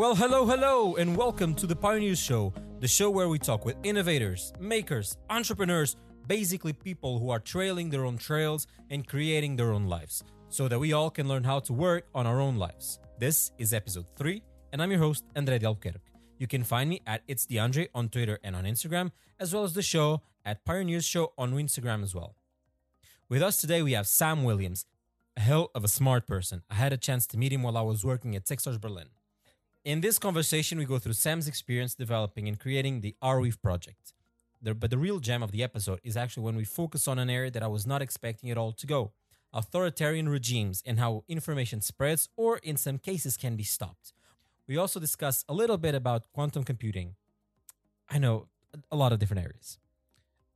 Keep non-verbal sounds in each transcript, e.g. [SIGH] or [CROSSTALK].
Well, hello, hello, and welcome to the Pioneers Show, the show where we talk with innovators, makers, entrepreneurs, basically people who are trailing their own trails and creating their own lives, so that we all can learn how to work on our own lives. This is episode 3, and I'm your host, Andre de. You can find me at It's DeAndre on Twitter and on Instagram, as well as the show at Pioneers Show on Instagram as well. With us today, we have Sam Williams, a hell of a smart person. I had a chance to meet him while I was working at Techstars Berlin. In this conversation, we go through Sam's experience developing and creating the Arweave project. The- but the real gem of the episode is actually when we focus on an area that I was not expecting at all to go authoritarian regimes and how information spreads or, in some cases, can be stopped. We also discuss a little bit about quantum computing. I know a lot of different areas.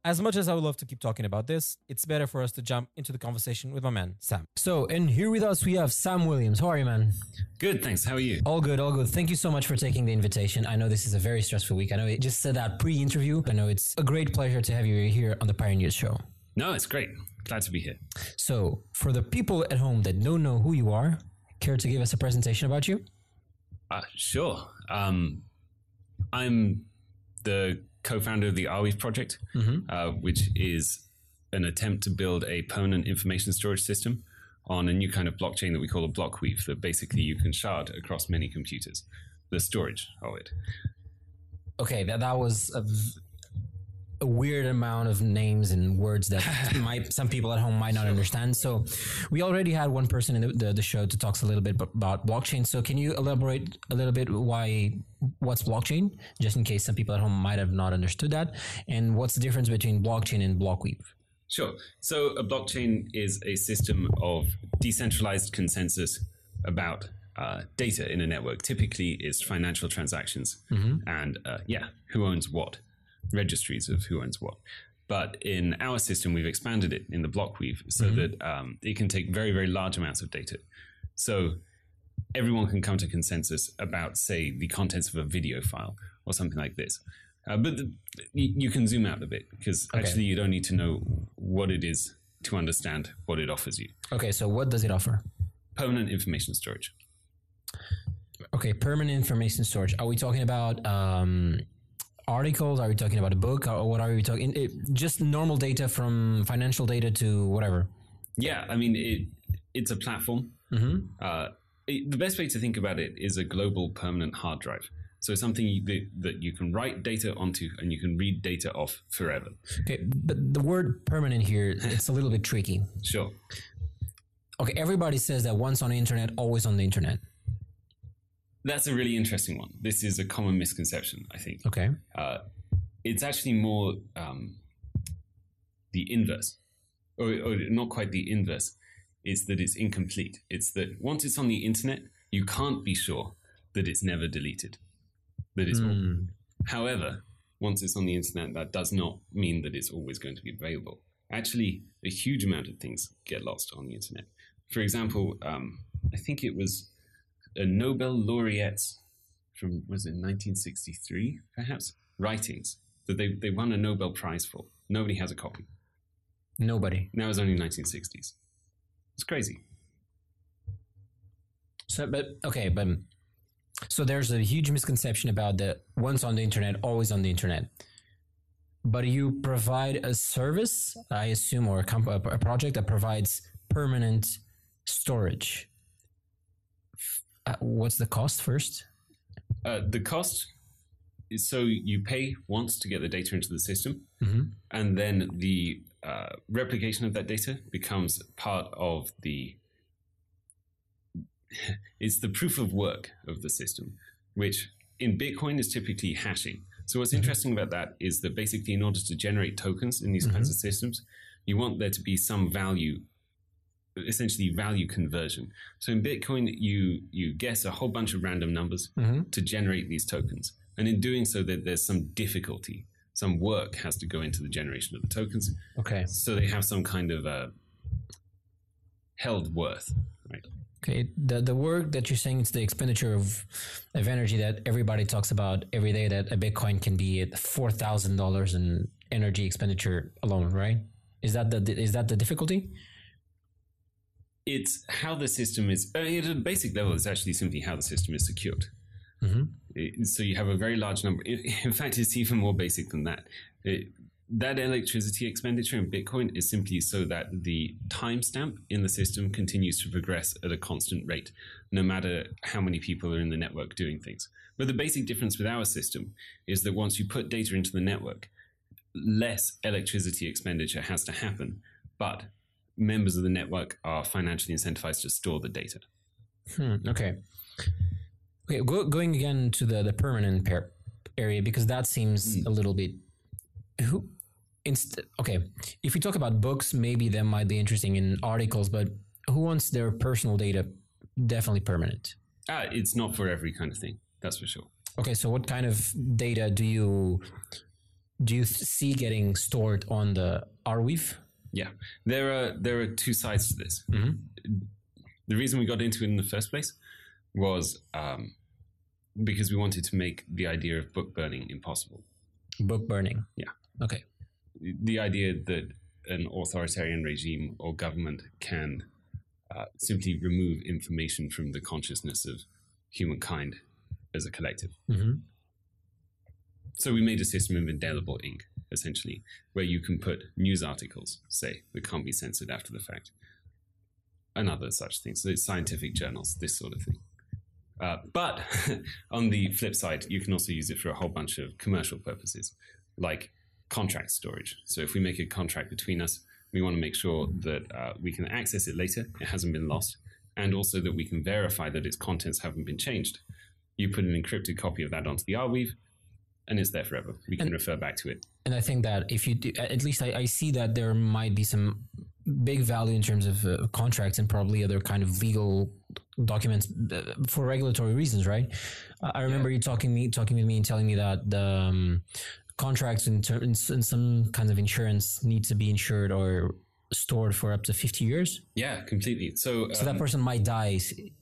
As much as I would love to keep talking about this, it's better for us to jump into the conversation with my man, Sam. So, and here with us, we have Sam Williams. How are you, man? Good, thanks. How are you? All good, all good. Thank you so much for taking the invitation. I know this is a very stressful week. I know it just said that pre interview. I know it's a great pleasure to have you here on the Pioneers Show. No, it's great. Glad to be here. So, for the people at home that don't know who you are, care to give us a presentation about you? Uh, sure. Um, I'm the co-founder of the Arweave project, uh, which is an attempt to build a permanent information storage system on a new kind of blockchain that we call a blockweave that basically you can shard across many computers. The storage of it. Okay, that, that was a, v- a weird amount of names and words that [LAUGHS] might some people at home might not understand. So, we already had one person in the, the, the show to talk a little bit about blockchain. So, can you elaborate a little bit why what's blockchain, just in case some people at home might have not understood that, and what's the difference between blockchain and blockweave? Sure. So a blockchain is a system of decentralized consensus about uh, data in a network. Typically, is financial transactions and uh, yeah, who owns what, registries of who owns what. But in our system, we've expanded it in the blockweave so that um, it can take very, very large amounts of data. So everyone can come to consensus about, say, the contents of a video file or something like this. Uh, but the, you, you can zoom out a bit because actually you don't need to know what it is to understand what it offers you. Okay, so what does it offer? Permanent information storage. Okay, permanent information storage. Are we talking about um, articles? Are we talking about a book? Or what are we talking? It, just normal data from financial data to whatever. Yeah, I mean, it, it's a platform. Uh, it, the best way to think about it is a global permanent hard drive. So something that, that you can write data onto and you can read data off forever. Okay, but the word permanent here, it's a little bit tricky. [LAUGHS] Sure. Okay, everybody says that once on the internet, always on the internet. That's a really interesting one. This is a common misconception, I think. Okay. Uh, it's actually more um, the inverse, or, or not quite the inverse. It's that it's incomplete. It's that once it's on the internet, you can't be sure that it's never deleted. That it's Hmm. However, once it's on the internet, that does not mean that it's always going to be available. Actually, a huge amount of things get lost on the internet. For example, um, I think it was a Nobel laureate's from was it 1963, perhaps writings that they they won a Nobel Prize for. Nobody has a copy. Nobody. Now it's only 1960s. It's crazy. So, but okay, but so there's a huge misconception about the once on the internet, always on the internet. But you provide a service, I assume, or a, comp- a project that provides permanent storage. Uh, what's the cost first? Uh, the cost is so you pay once to get the data into the system, Mhm. and then the uh, replication of that data becomes part of the. [LAUGHS] It's the proof of work of the system, which in Bitcoin is typically hashing. So what's interesting about that is that basically, in order to generate tokens in these kinds of systems, you want there to be some value essentially value conversion. So in Bitcoin, you you guess a whole bunch of random numbers Mhm. to generate these tokens, and in doing so, that there's some difficulty, some work has to go into the generation of the tokens, Okay. so they have some kind of uh, held worth. Right? Okay. The the work that you're saying is the expenditure of of energy that everybody talks about every day. That a Bitcoin can be at four thousand dollars in energy expenditure alone, right? Is that the is that the difficulty? It's how the system is. Uh, at a basic level, it's actually simply how the system is secured. Mhm. It- so you have a very large number. In in fact, it's even more basic than that. It- that electricity expenditure in Bitcoin is simply so that the timestamp in the system continues to progress at a constant rate, no matter how many people are in the network doing things. But the basic difference with our system is that once you put data into the network, less electricity expenditure has to happen, but members of the network are financially incentivized to store the data. Hmm, okay. Okay, go, going again to the the permanent pair area because that seems a little bit who inst- okay, if we talk about books, maybe that might be interesting in articles, but who wants their personal data definitely permanent? Ah, it's not for every kind of thing, that's for sure. Okay, so what kind of data do you do you see getting stored on the Arweave? Yeah, there are there are two sides to this. Mhm. The reason we got into it in the first place was um, because we wanted to make the idea of book burning impossible. Book burning. Yeah. Okay. The idea that an authoritarian regime or government can uh, simply remove information from the consciousness of humankind as a collective. hmm So we made a system of indelible ink, essentially, where you can put news articles, say, that can't be censored after the fact, and other such things. So it's scientific journals, this sort of thing. Uh, but [LAUGHS] on the flip side, you can also use it for a whole bunch of commercial purposes, like contract storage. So if we make a contract between us, we want to make sure that uh, we can access it later, it hasn't been lost, and also that we can verify that its contents haven't been changed. You put an encrypted copy of that onto the Arweave, and it's there forever. We can And- refer back to it. And I think that if you do, at least I, I see that there might be some big value in terms of uh, contracts and probably other kind of legal documents uh, for regulatory reasons, right? I remember you talking me talking with me and telling me that the um, contracts in, ter- in, some kinds of insurance need to be insured or stored for up to 50 years. Yeah, completely. So, So that um, person might die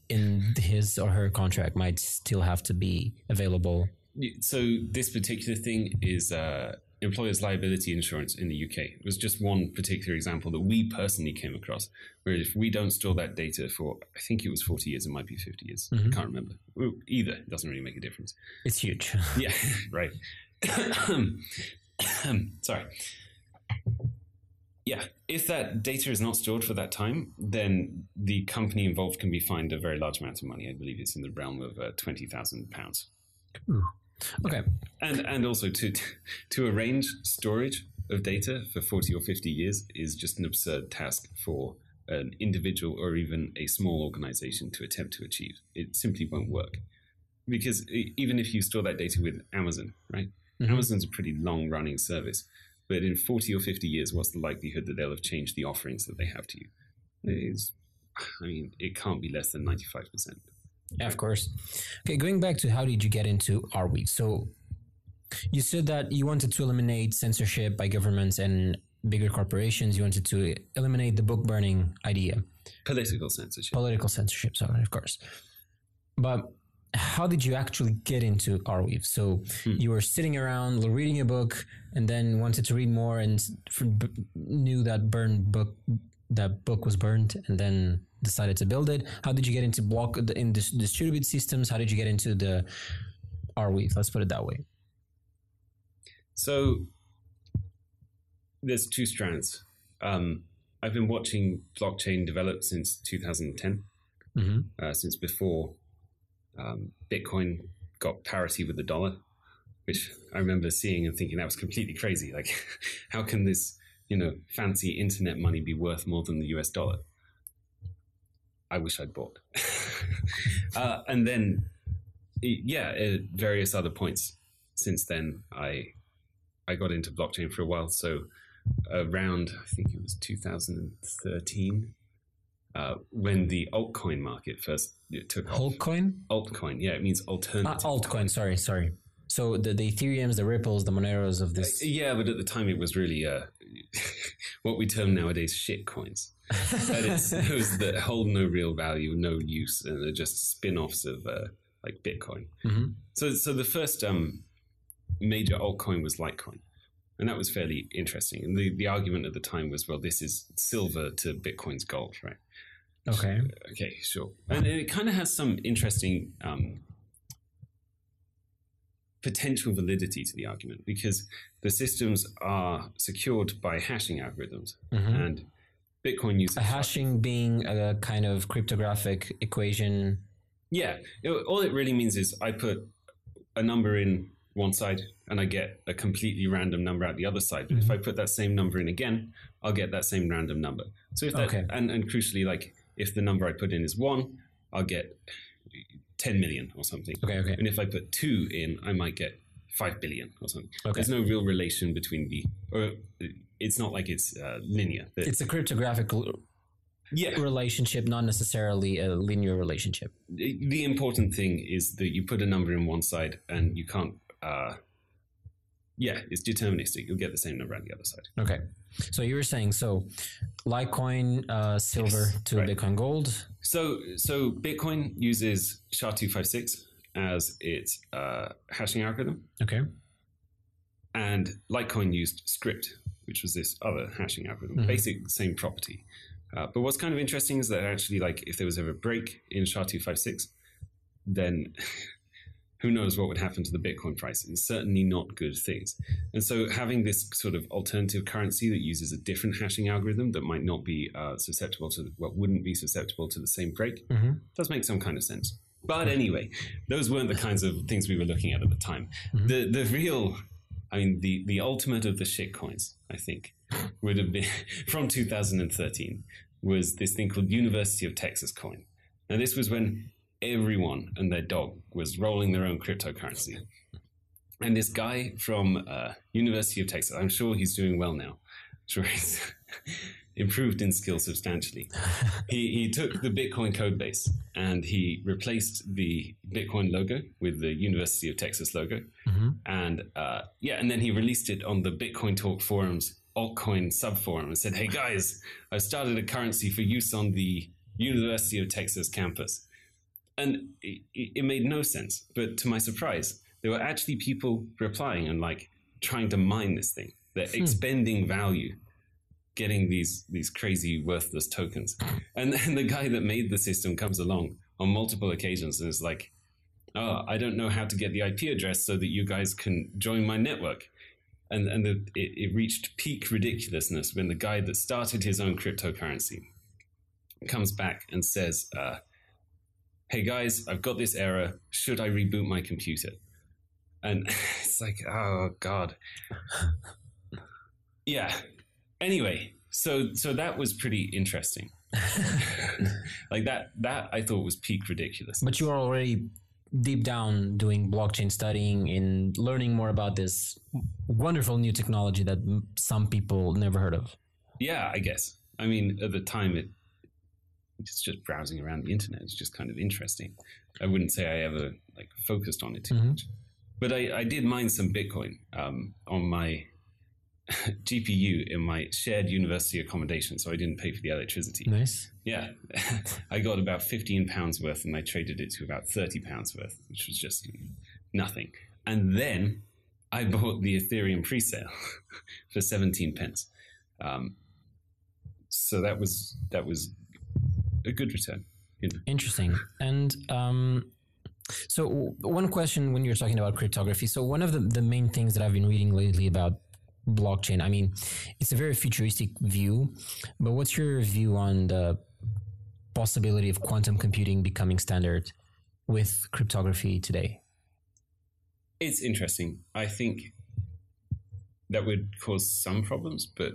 in his or her contract might still have to be available. So this particular thing is uh, employers' liability insurance in the UK. It was just one particular example that we personally came across, where if we don't store that data for, I think it was 40 years, it might be 50 years, I can't remember. Either it doesn't really make a difference. It's huge. [LAUGHS] Yeah, [LAUGHS] right. [COUGHS] Sorry. Yeah, if that data is not stored for that time, then the company involved can be fined a very large amount of money. I believe it's in the realm of uh, twenty thousand pounds. Okay. And and also to to arrange storage of data for forty or fifty years is just an absurd task for an individual or even a small organization to attempt to achieve. It simply won't work because even if you store that data with Amazon, right? Mhm. Amazon's a pretty long running service, but in forty or fifty years, what's the likelihood that they'll have changed the offerings that they have to you? It's, I mean, it can't be less than ninety five percent. Yeah, of course. Okay, going back to how did you get into Arweave? So you said that you wanted to eliminate censorship by governments and bigger corporations. You wanted to eliminate the book burning idea, Political censorship. political censorship. Sorry, of course. But how did you actually get into Arweave? So hmm. you were sitting around reading a book and then wanted to read more and knew that burned book that book was burned and then decided to build it. How did you get into block in dis- distributed systems? How did you get into the Arweave? Let's put it that way. So there's two strands. Um, I've been watching blockchain develop since 2010, Mm-hmm. uh, since before um, Bitcoin got parity with the dollar, which I remember seeing and thinking that was completely crazy. Like, [LAUGHS] how can this, you know, fancy internet money be worth more than the US dollar? I wish I'd bought. [LAUGHS] uh, and then, yeah, at various other points since then, I I got into blockchain for a while. So around, I think it was 2013, uh, when the altcoin market first took off. Altcoin? Altcoin, yeah, it means Ah, alternative. altcoin. Sorry, sorry. So the, the Ethereums, the Ripples, the Moneros of this. yeah, but at the time it was really uh, [LAUGHS] what we term nowadays shit coins. And it's [LAUGHS] those that hold no real value, no use, and are just spin-offs of uh, like Bitcoin. Mhm. So, so the first um, major altcoin was Litecoin, and that was fairly interesting. And the, the argument at the time was, well, this is silver to Bitcoin's gold, right? Okay. Okay, sure. And it kind of has some interesting um, potential validity to the argument because the systems are secured by hashing algorithms mm-hmm. and Bitcoin uses A hashing being a kind of cryptographic equation. Yeah, it- all it really means is I put a number in one side and I get a completely random number out the other side. But if mm-hmm. I put that same number in again, I'll get that same random number. So if that, Okay. and, and crucially, like if the number I put in is one, I'll get 10 million or something. Okay, okay. And if I put two in, I might get 5 billion or something. Okay. There's no real relation between the, or it's not like it's uh, linear. The- It's a cryptographic yeah. relationship, not necessarily a linear relationship. the the important thing is that you put a number in one side and you can't uh yeah it's deterministic you'll get the same number on the other side Okay. So you were saying so Litecoin uh, silver Yes, to right. Bitcoin gold. so so bitcoin uses sha-256 as its uh, hashing algorithm Okay. and litecoin used scrypt which was this other hashing algorithm basic same property uh, but what's kind of interesting is that actually like if there was ever a break in sha-256 then [LAUGHS] who knows what would happen to the Bitcoin price? And certainly not good things. And so, having this sort of alternative currency that uses a different hashing algorithm that might not be uh, susceptible to, well, wouldn't be susceptible to the same break, Mhm. does make some kind of sense. But anyway, those weren't the kinds of things we were looking at at the time. The the real, I mean, the the ultimate of the shit coins, I think, would have been [LAUGHS] from 2013 was this thing called University of Texas coin. Now, this was when everyone and their dog was rolling their own cryptocurrency. And this guy from uh, University of Texas, I'm sure he's doing well now. I'm sure he's [LAUGHS] improved in skill substantially. [LAUGHS] he, he took the Bitcoin code base and he replaced the Bitcoin logo with the University of Texas logo. Mhm. And uh, yeah, and then he released it on the Bitcoin Talk forums altcoin subforum and said, "Hey guys, I started a currency for use on the University of Texas campus." And it, it made no sense. But to my surprise, there were actually people replying and like trying to mine this thing. They're expending value, getting these these crazy worthless tokens. And [LAUGHS] then the guy that made the system comes along on multiple occasions and is like, "Oh, I don't know how to get the IP address so that you guys can join my network." And and the, it, it reached peak ridiculousness when the guy that started his own cryptocurrency comes back and says. Uh, hey guys, I've got this error. Should I reboot my computer? And [LAUGHS] it's like, oh god. Yeah. Anyway, so so that was pretty interesting. [LAUGHS] like that that I thought was peak ridiculous. But you are already deep down doing blockchain studying and learning more about this wonderful new technology that some people never heard of. Yeah, I guess. I mean, at the time, it it's just browsing around the internet. It's just kind of interesting. I wouldn't say I ever like focused on it too Mhm. much, but I, I did mine some Bitcoin um, on my [LAUGHS] GPU in my shared university accommodation, so I didn't pay for the electricity. Nice. Yeah, [LAUGHS] I got about fifteen pounds worth, and I traded it to about thirty pounds worth, which was just nothing. And then I [LAUGHS] bought the Ethereum pre-sale for seventeen pence. Um, so that was that was a good return. You know. Interesting. And um, so, one question when you're talking about cryptography. So, one of the, the main things that I've been reading lately about blockchain, I mean, it's a very futuristic view, but what's your view on the possibility of quantum computing becoming standard with cryptography today? It's interesting. I think that would cause some problems, but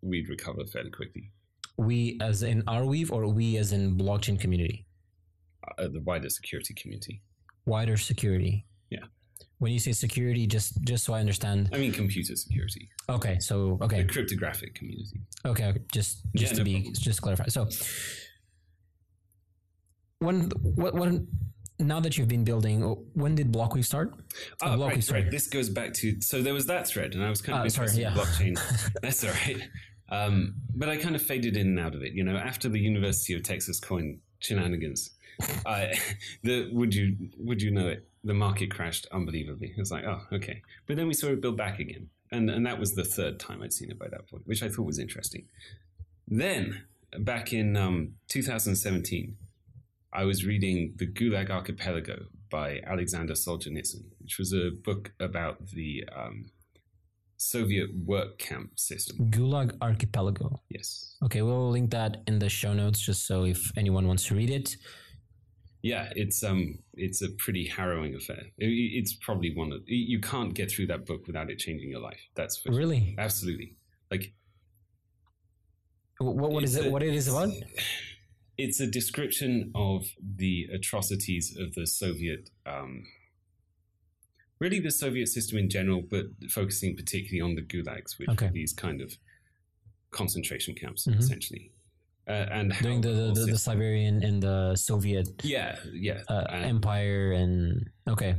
we'd recover fairly quickly. We as in Arweave or we as in blockchain community? Uh, the wider security community. Wider security. Yeah. When you say security, just just so I understand. I mean, computer security, Okay, so okay, the cryptographic community. Okay, okay, just just Yeah, to no be problem. just to clarify. So, when what when now that you've been building, oh, when did Blockweave start? Oh, Blockweave, right, sorry. right. This goes back to so there was that thread, and I was kind of sorry, interested in yeah. blockchain. [LAUGHS] That's all right. Um, but I kind of faded in and out of it. You know, after the University of Texas coin shenanigans, I [LAUGHS] the would you would you know it? The market crashed unbelievably. It was like, oh, okay. But then we saw it build back again, and and that was the third time I'd seen it by that point, which I thought was interesting. Then back in um, 2017, I was reading the Gulag Archipelago by Alexander Solzhenitsyn, which was a book about the um, Soviet work camp system. Gulag Archipelago. Yes. Okay, we'll link that in the show notes just so if anyone wants to read it. Yeah, it's um, it's a pretty harrowing affair. It- it's probably one of you can't get through that book without it changing your life. That's for sure. Really? absolutely like What, what is it? a- What it is about? [SIGHS] it's a description of the atrocities of the Soviet, um, really the Soviet system in general, but focusing particularly on the gulags, which Okay. are these kind of concentration camps, Mhm. essentially. Uh, and During the, the, the, the Siberian and the Soviet yeah, yeah, uh, and empire and okay.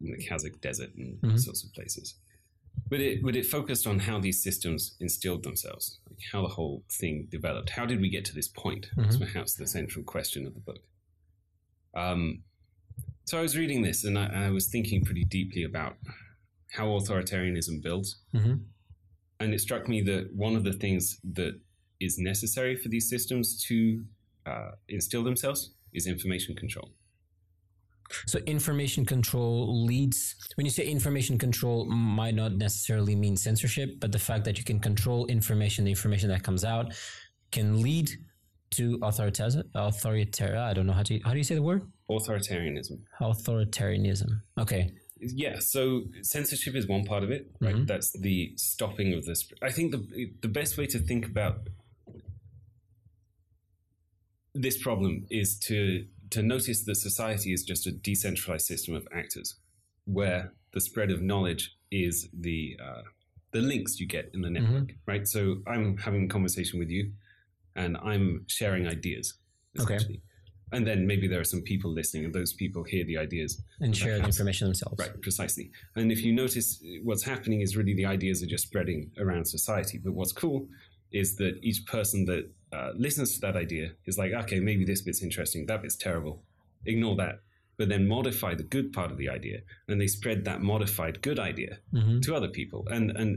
in the Kazakh desert and Mhm. sorts of places. But it but it focused on how these systems instilled themselves, like how the whole thing developed. How did we get to this point? That's Mhm. perhaps the central question of the book. Um, so I was reading this and I, I was thinking pretty deeply about how authoritarianism builds, Mhm. and it struck me that one of the things that is necessary for these systems to uh, instill themselves is information control. So information control leads. When you say information control, might not necessarily mean censorship, but the fact that you can control information, the information that comes out, can lead to authoritarianism. Authoritarian. I don't know how to how do you say the word? Authoritarianism. Authoritarianism. Okay. Yeah, so censorship is one part of it, right? Mhm. That's the stopping of this. I think the the best way to think about this problem is to to notice that society is just a decentralized system of actors, where the spread of knowledge is the uh, the links you get in the network, right? So I'm having a conversation with you, and I'm sharing ideas, Okay. And then maybe there are some people listening, and those people hear the ideas And share the information themselves. Right, precisely. And if you notice, what's happening is really the ideas are just spreading around society. But what's cool is that each person that uh, listens to that idea is like, okay, maybe this bit's interesting, that bit's terrible. Ignore that. But then modify the good part of the idea, and they spread that modified good idea Mhm. to other people. And and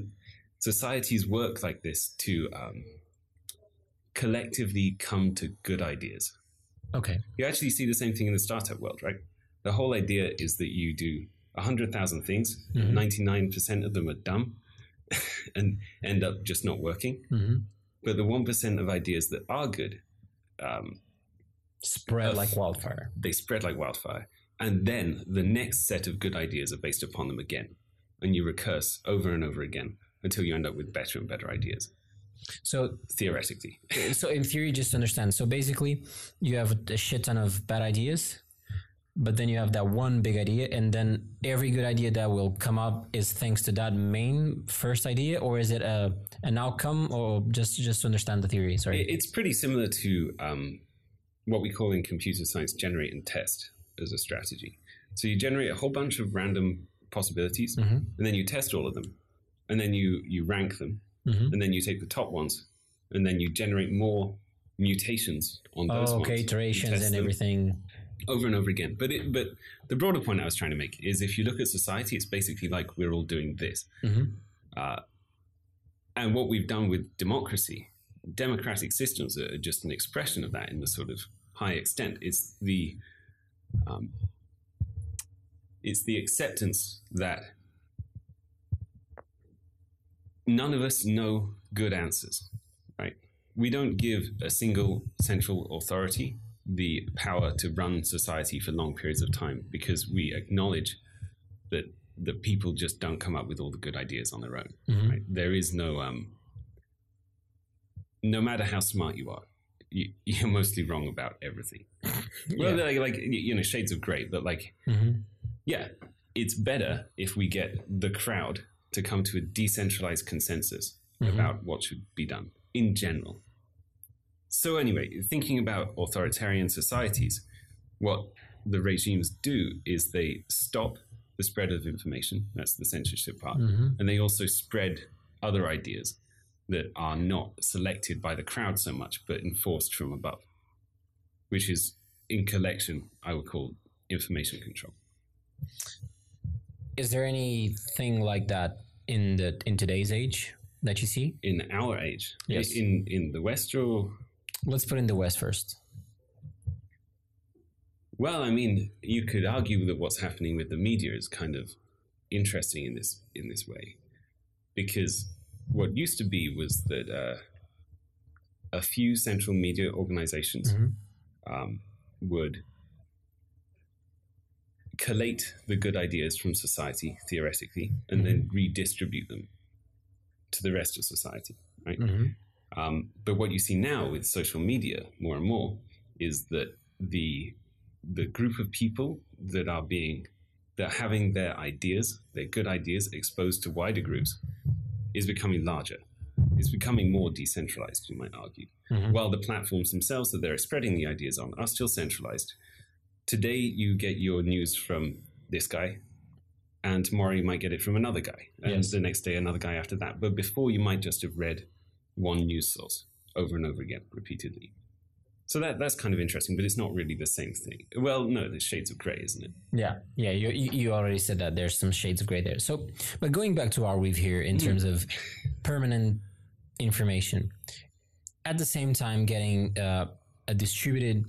societies work like this to um, collectively come to good ideas. Okay. You actually see the same thing in the startup world, right? The whole idea is that you do 100,000 things, Mhm. 99% of them are dumb [LAUGHS] and end up just not working. hmm But the 1% of ideas that are good, um, Spread like wildfire. they spread like wildfire. And then the next set of good ideas are based upon them again. And you recurse over and over again until you end up with better and better ideas, So theoretically. so in theory, just understand. So basically, you have a shit ton of bad ideas, but then you have that one big idea, and then every good idea that will come up is thanks to that main first idea, or is it a an outcome, or just just to understand the theory? Sorry. It's pretty similar to um, what we call in computer science generate and test as a strategy. So you generate a whole bunch of random possibilities, Mhm. and then you test all of them, and then you you rank them, Mhm. and then you take the top ones, and then you generate more mutations on those Oh, ones. okay, You iterations and everything. over and over again. But it, but the broader point I was trying to make is if you look at society, it's basically like we're all doing this. Mhm. Uh, and what we've done with democracy, democratic systems are just an expression of that in the sort of high extent. It's the um, it's the acceptance that none of us know good answers, right? We don't give a single central authority the power to run society for long periods of time because we acknowledge that the people just don't come up with all the good ideas on their own. Mhm. Right? There is no um, no matter how smart you are, you, you're mostly wrong about everything. [LAUGHS] Well, Yeah. like, like you know, shades of grey, but like Mhm. yeah, it's better if we get the crowd to come to a decentralized consensus Mhm. about what should be done in general. So, anyway, thinking about authoritarian societies, what the regimes do is they stop the spread of information. That's the censorship part. Mhm. And they also spread other ideas that are not selected by the crowd so much, but enforced from above, which is in collection, I would call information control. Is there anything like that in the in today's age that you see? in our age Yes. in in the west or Let's put in the West first. Well, I mean, you could argue that what's happening with the media is kind of interesting in this in this way, because what used to be was that uh, a few central media organizations Mhm. um, would collate the good ideas from society theoretically and then redistribute them to the rest of society right Mhm. um, but what you see now with social media more and more is that the the group of people that are being that are having their ideas their good ideas exposed to wider groups is becoming larger it's becoming more decentralized you might argue Mhm. while the platforms themselves that they're spreading the ideas on are still centralized today you get your news from this guy and tomorrow you might get it from another guy and Yes. the next day another guy after that but before you might just have read one news source over and over again repeatedly so that that's kind of interesting but it's not really the same thing well no there's shades of gray isn't it Yeah, yeah. You, you already said that there's some shades of gray there. So, but going back to Arweave here in terms of permanent information, at the same time getting uh, a distributed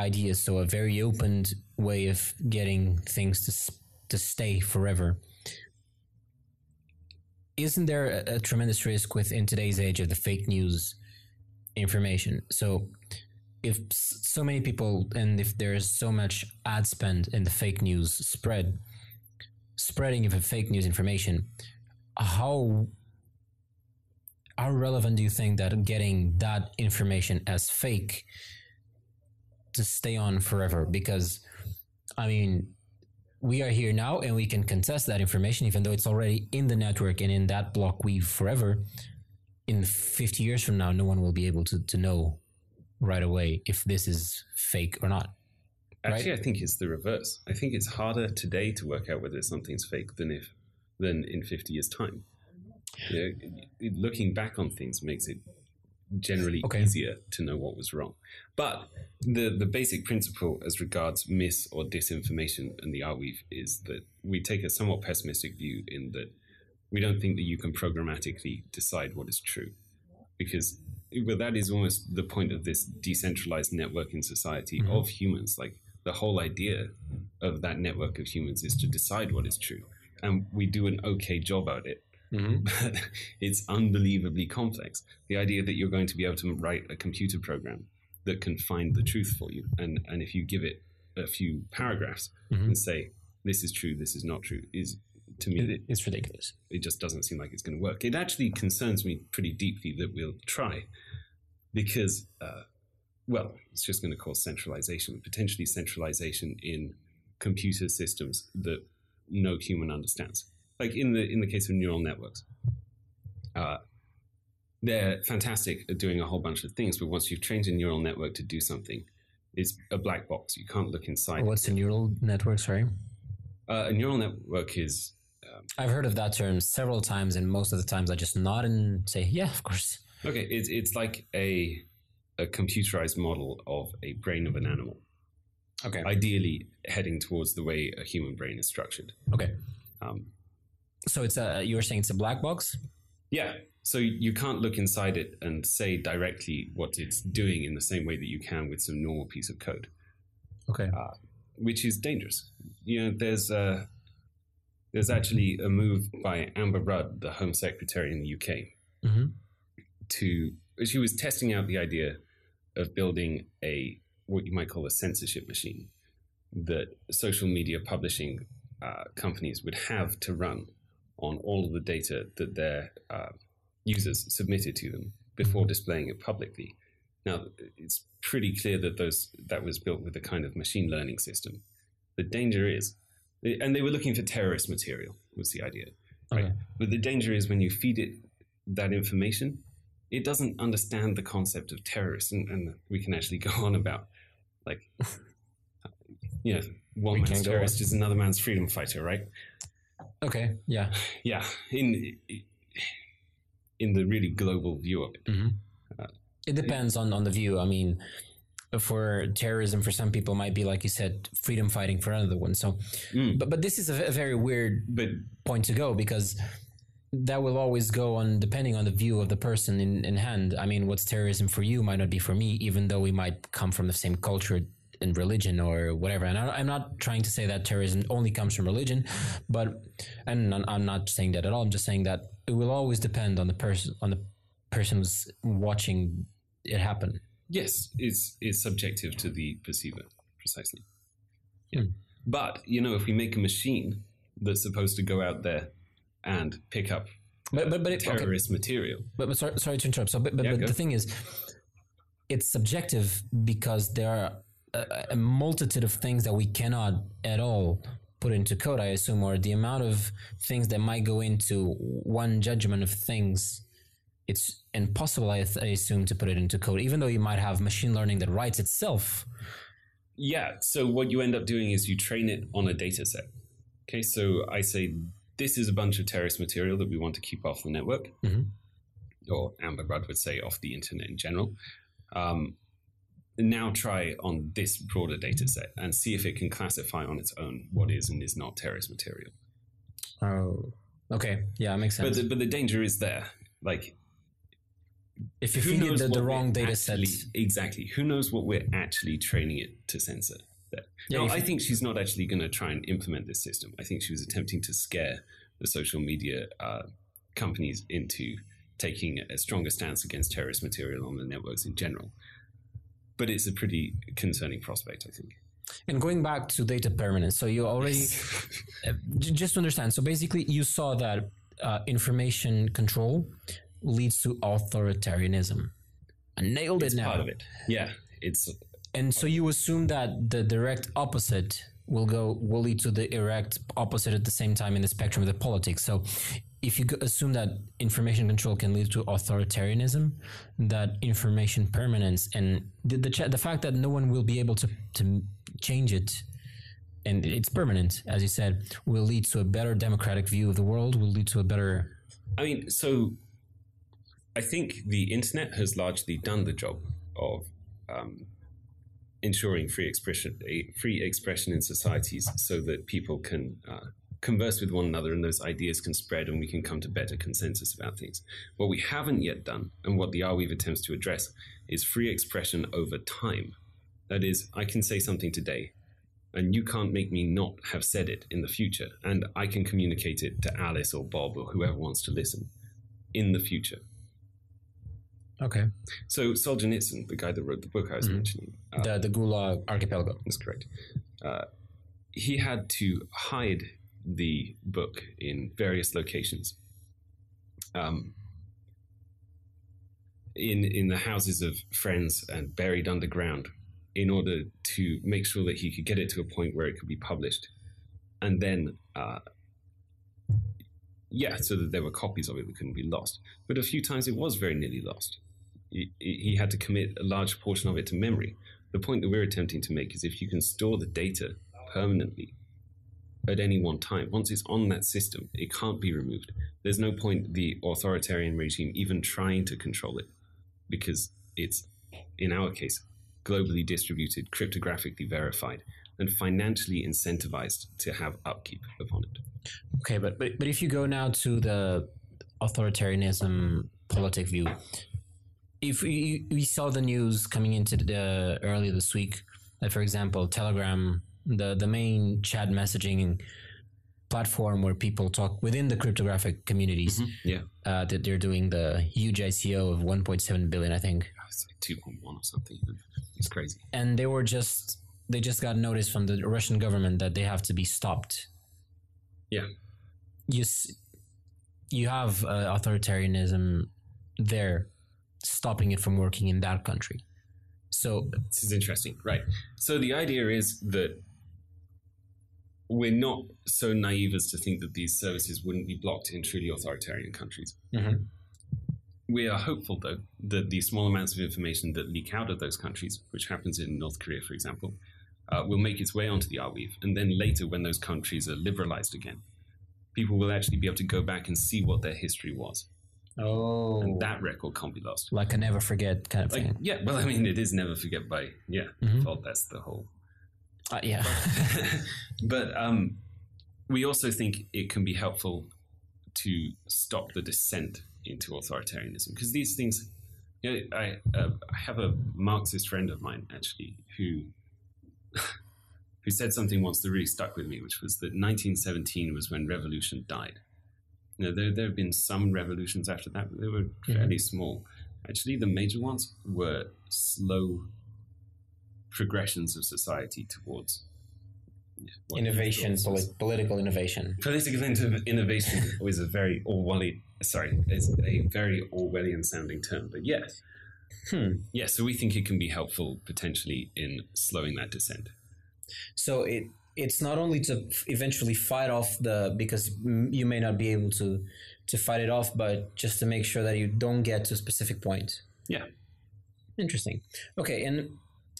idea, so a very open way of getting things to to stay forever. Isn't there a, a tremendous risk within today's age of the fake news information? So, if so many people and if there's so much ad spend in the fake news spread spreading of a fake news information how how relevant do you think that getting that information as fake to stay on forever because i mean we are here now and we can contest that information even though it's already in the network and in that block weave forever in 50 years from now no one will be able to, to know right away if this is fake or not. actually i think it's the reverse i think it's harder today to work out whether something's fake than if than in 50 years time you know, looking back on things makes it generally Okay. easier to know what was wrong. But the the basic principle as regards mis or disinformation and the arweave is that we take a somewhat pessimistic view in that we don't think that you can programmatically decide what is true. Because well, that is almost the point of this decentralized network in society Mhm. of humans. Like the whole idea of that network of humans is to decide what is true. And we do an okay job at it [LAUGHS] but it's unbelievably complex. The idea that you're going to be able to write a computer program that can find the truth for you, and, and if you give it a few paragraphs Mhm. and say, this is true, this is not true, is to me, It- it's ridiculous. it just doesn't seem like it's going to work. It actually concerns me pretty deeply that we'll try because, uh, well, it's just going to cause centralization, potentially centralization in computer systems that no human understands. Like in the in the case of neural networks, uh, they're fantastic at doing a whole bunch of things, but once you've trained a neural network to do something, it's a black box. You can't look inside. What's a neural network? Sorry. Uh, a neural network is I've heard of that term several times, and most of the times I just nod and say, yeah, of course. Okay, it's it's like a a computerized model of a brain of an animal, Okay. ideally heading towards the way a human brain is structured. okay. Um, So it's a, you were saying it's a black box? yeah, so you can't look inside it and say directly what it's doing in the same way that you can with some normal piece of code, Okay. which is dangerous. You know, there's a there's actually a move by Amber Rudd, the Home Secretary in the UK, hmm to she was testing out the idea of building a what you might call a censorship machine that social media publishing uh, companies would have to run on all of the data that their uh, users submitted to them before displaying it publicly. Now it's pretty clear that those that was built with a kind of machine learning system. The danger is, and they were looking for terrorist material was the idea. Right. Okay. But the danger is when you feed it that information, it doesn't understand the concept of terrorists, and, and we can actually go on about like, [LAUGHS] you know, one We man's terrorist is another man's freedom fighter, right? Okay. Yeah. Yeah, in in the really global view of it. It depends on, on the view. I mean, for terrorism, for some people, might be like you said, freedom fighting for another one. So, Mm. but but this is a very weird But point to go because that will always go on depending on the view of the person in, in hand. I mean, what's terrorism for you might not be for me, even though we might come from the same culture in religion or whatever. And I, am not trying to say that terrorism only comes from religion, but and I'm not saying that at all. I'm just saying that it will always depend on the person on the person who's watching it happen. Yes, is is subjective to the perceiver precisely. Yeah. Hmm. But you know, if we make a machine that's supposed to go out there and pick up but, but, but it, terrorist okay. material. But, but sorry, sorry to interrupt. So, but, but, yeah, but the thing is, it's subjective because there are a, a, multitude of things that we cannot at all put into code. I assume, or the amount of things that might go into one judgment of things. It's impossible, I, I assume, to put it into code, even though you might have machine learning that writes itself. Yeah. So what you end up doing is you train it on a data set. Okay. So I say this is a bunch of terrorist material that we want to keep off the network, mm-hmm. or Amber Rudd would say off the internet in general. Um, now try on this broader data set and see if it can classify on its own what is and is not terrorist material. Oh, okay. Yeah, makes sense. But the, but the danger is there. Like, if you feed it the, the wrong data actually, set. Exactly. Who knows what we're actually training it to censor? there. Yeah, no, I think she's not actually going to try and implement this system. I think she was attempting to scare the social media uh, companies into taking a stronger stance against terrorist material on the networks in general. But it's a pretty concerning prospect, I think. And going back to data permanence, so you already [LAUGHS] uh, just to understand. So basically, you saw that uh, information control leads to authoritarianism. I nailed it's it now. Part of it, yeah. It's and so you assume that the direct opposite will go will lead to the direct opposite at the same time in the spectrum of the politics. So if you assume that information control can lead to authoritarianism, that information permanence and the the, the fact that no one will be able to to change it and it's permanent, as you said, will lead to a better democratic view of the world, will lead to a better. I mean, so I think the internet has largely done the job of um, ensuring free expression, free expression in societies, so that people can uh, converse with one another and those ideas can spread and we can come to better consensus about things. What we haven't yet done, and what the Arweave attempts to address, is free expression over time. That is, I can say something today, and you can't make me not have said it in the future, and I can communicate it to Alice or Bob or whoever wants to listen in the future. Okay. So Solzhenitsyn, the guy that wrote the book I was mm-hmm. mentioning, uh, the the Gulag Archipelago, is correct. Uh, he had to hide the book in various locations. Um, in in the houses of friends and buried underground, in order to make sure that he could get it to a point where it could be published, and then. Uh, yeah, so that there were copies of it that couldn't be lost. But a few times it was very nearly lost he, he had to commit a large portion of it to memory. The point that we're attempting to make is if you can store the data permanently at any one time, once it's on that system, it can't be removed. There's no point the authoritarian regime even trying to control it because it's, in our case, globally distributed, cryptographically verified, and financially incentivized to have upkeep upon it. Okay, but, but, but if you go now to the authoritarianism politic view, if we, we saw the news coming into the earlier this week that for example telegram the the main chat messaging platform where people talk within the cryptographic communities. Mm-hmm. yeah. Uh, that they're doing the huge ico of 1.7 billion i think. Oh, it's like 2.1 or something. It's crazy. And they were just they just got notice from the russian government that they have to be stopped. Yeah. You you have uh, authoritarianism there stopping it from working in that country. So this is interesting, right? So the idea is that we're not so naive as to think that these services wouldn't be blocked in truly authoritarian countries. Mm-hmm. We are hopeful, though, that the small amounts of information that leak out of those countries, which happens in North Korea, for example, uh, will make its way onto the Arweave. And then later, when those countries are liberalized again, people will actually be able to go back and see what their history was. Oh, and that record can't be lost. Like a never forget kind of like, thing. Yeah, well, I mean, it is never forget by yeah. Mm-hmm. That's the whole. Uh, yeah, [LAUGHS] but um, we also think it can be helpful to stop the descent into authoritarianism because these things. You know, I, uh, I have a Marxist friend of mine actually who [LAUGHS] who said something once that really stuck with me, which was that 1917 was when revolution died. You know, there, there have been some revolutions after that, but they were fairly small. Actually, the major ones were slow progressions of society towards what Innovation, polit- political innovation. Political inno- innovation [LAUGHS] is a very Orwellian, sorry, is a very Orwellian sounding term, but yes. Hmm. Yeah, so we think it can be helpful potentially in slowing that descent. So it it's not only to eventually fight off the because you may not be able to to fight it off, but just to make sure that you don't get to a specific point. Yeah. Interesting. Okay, and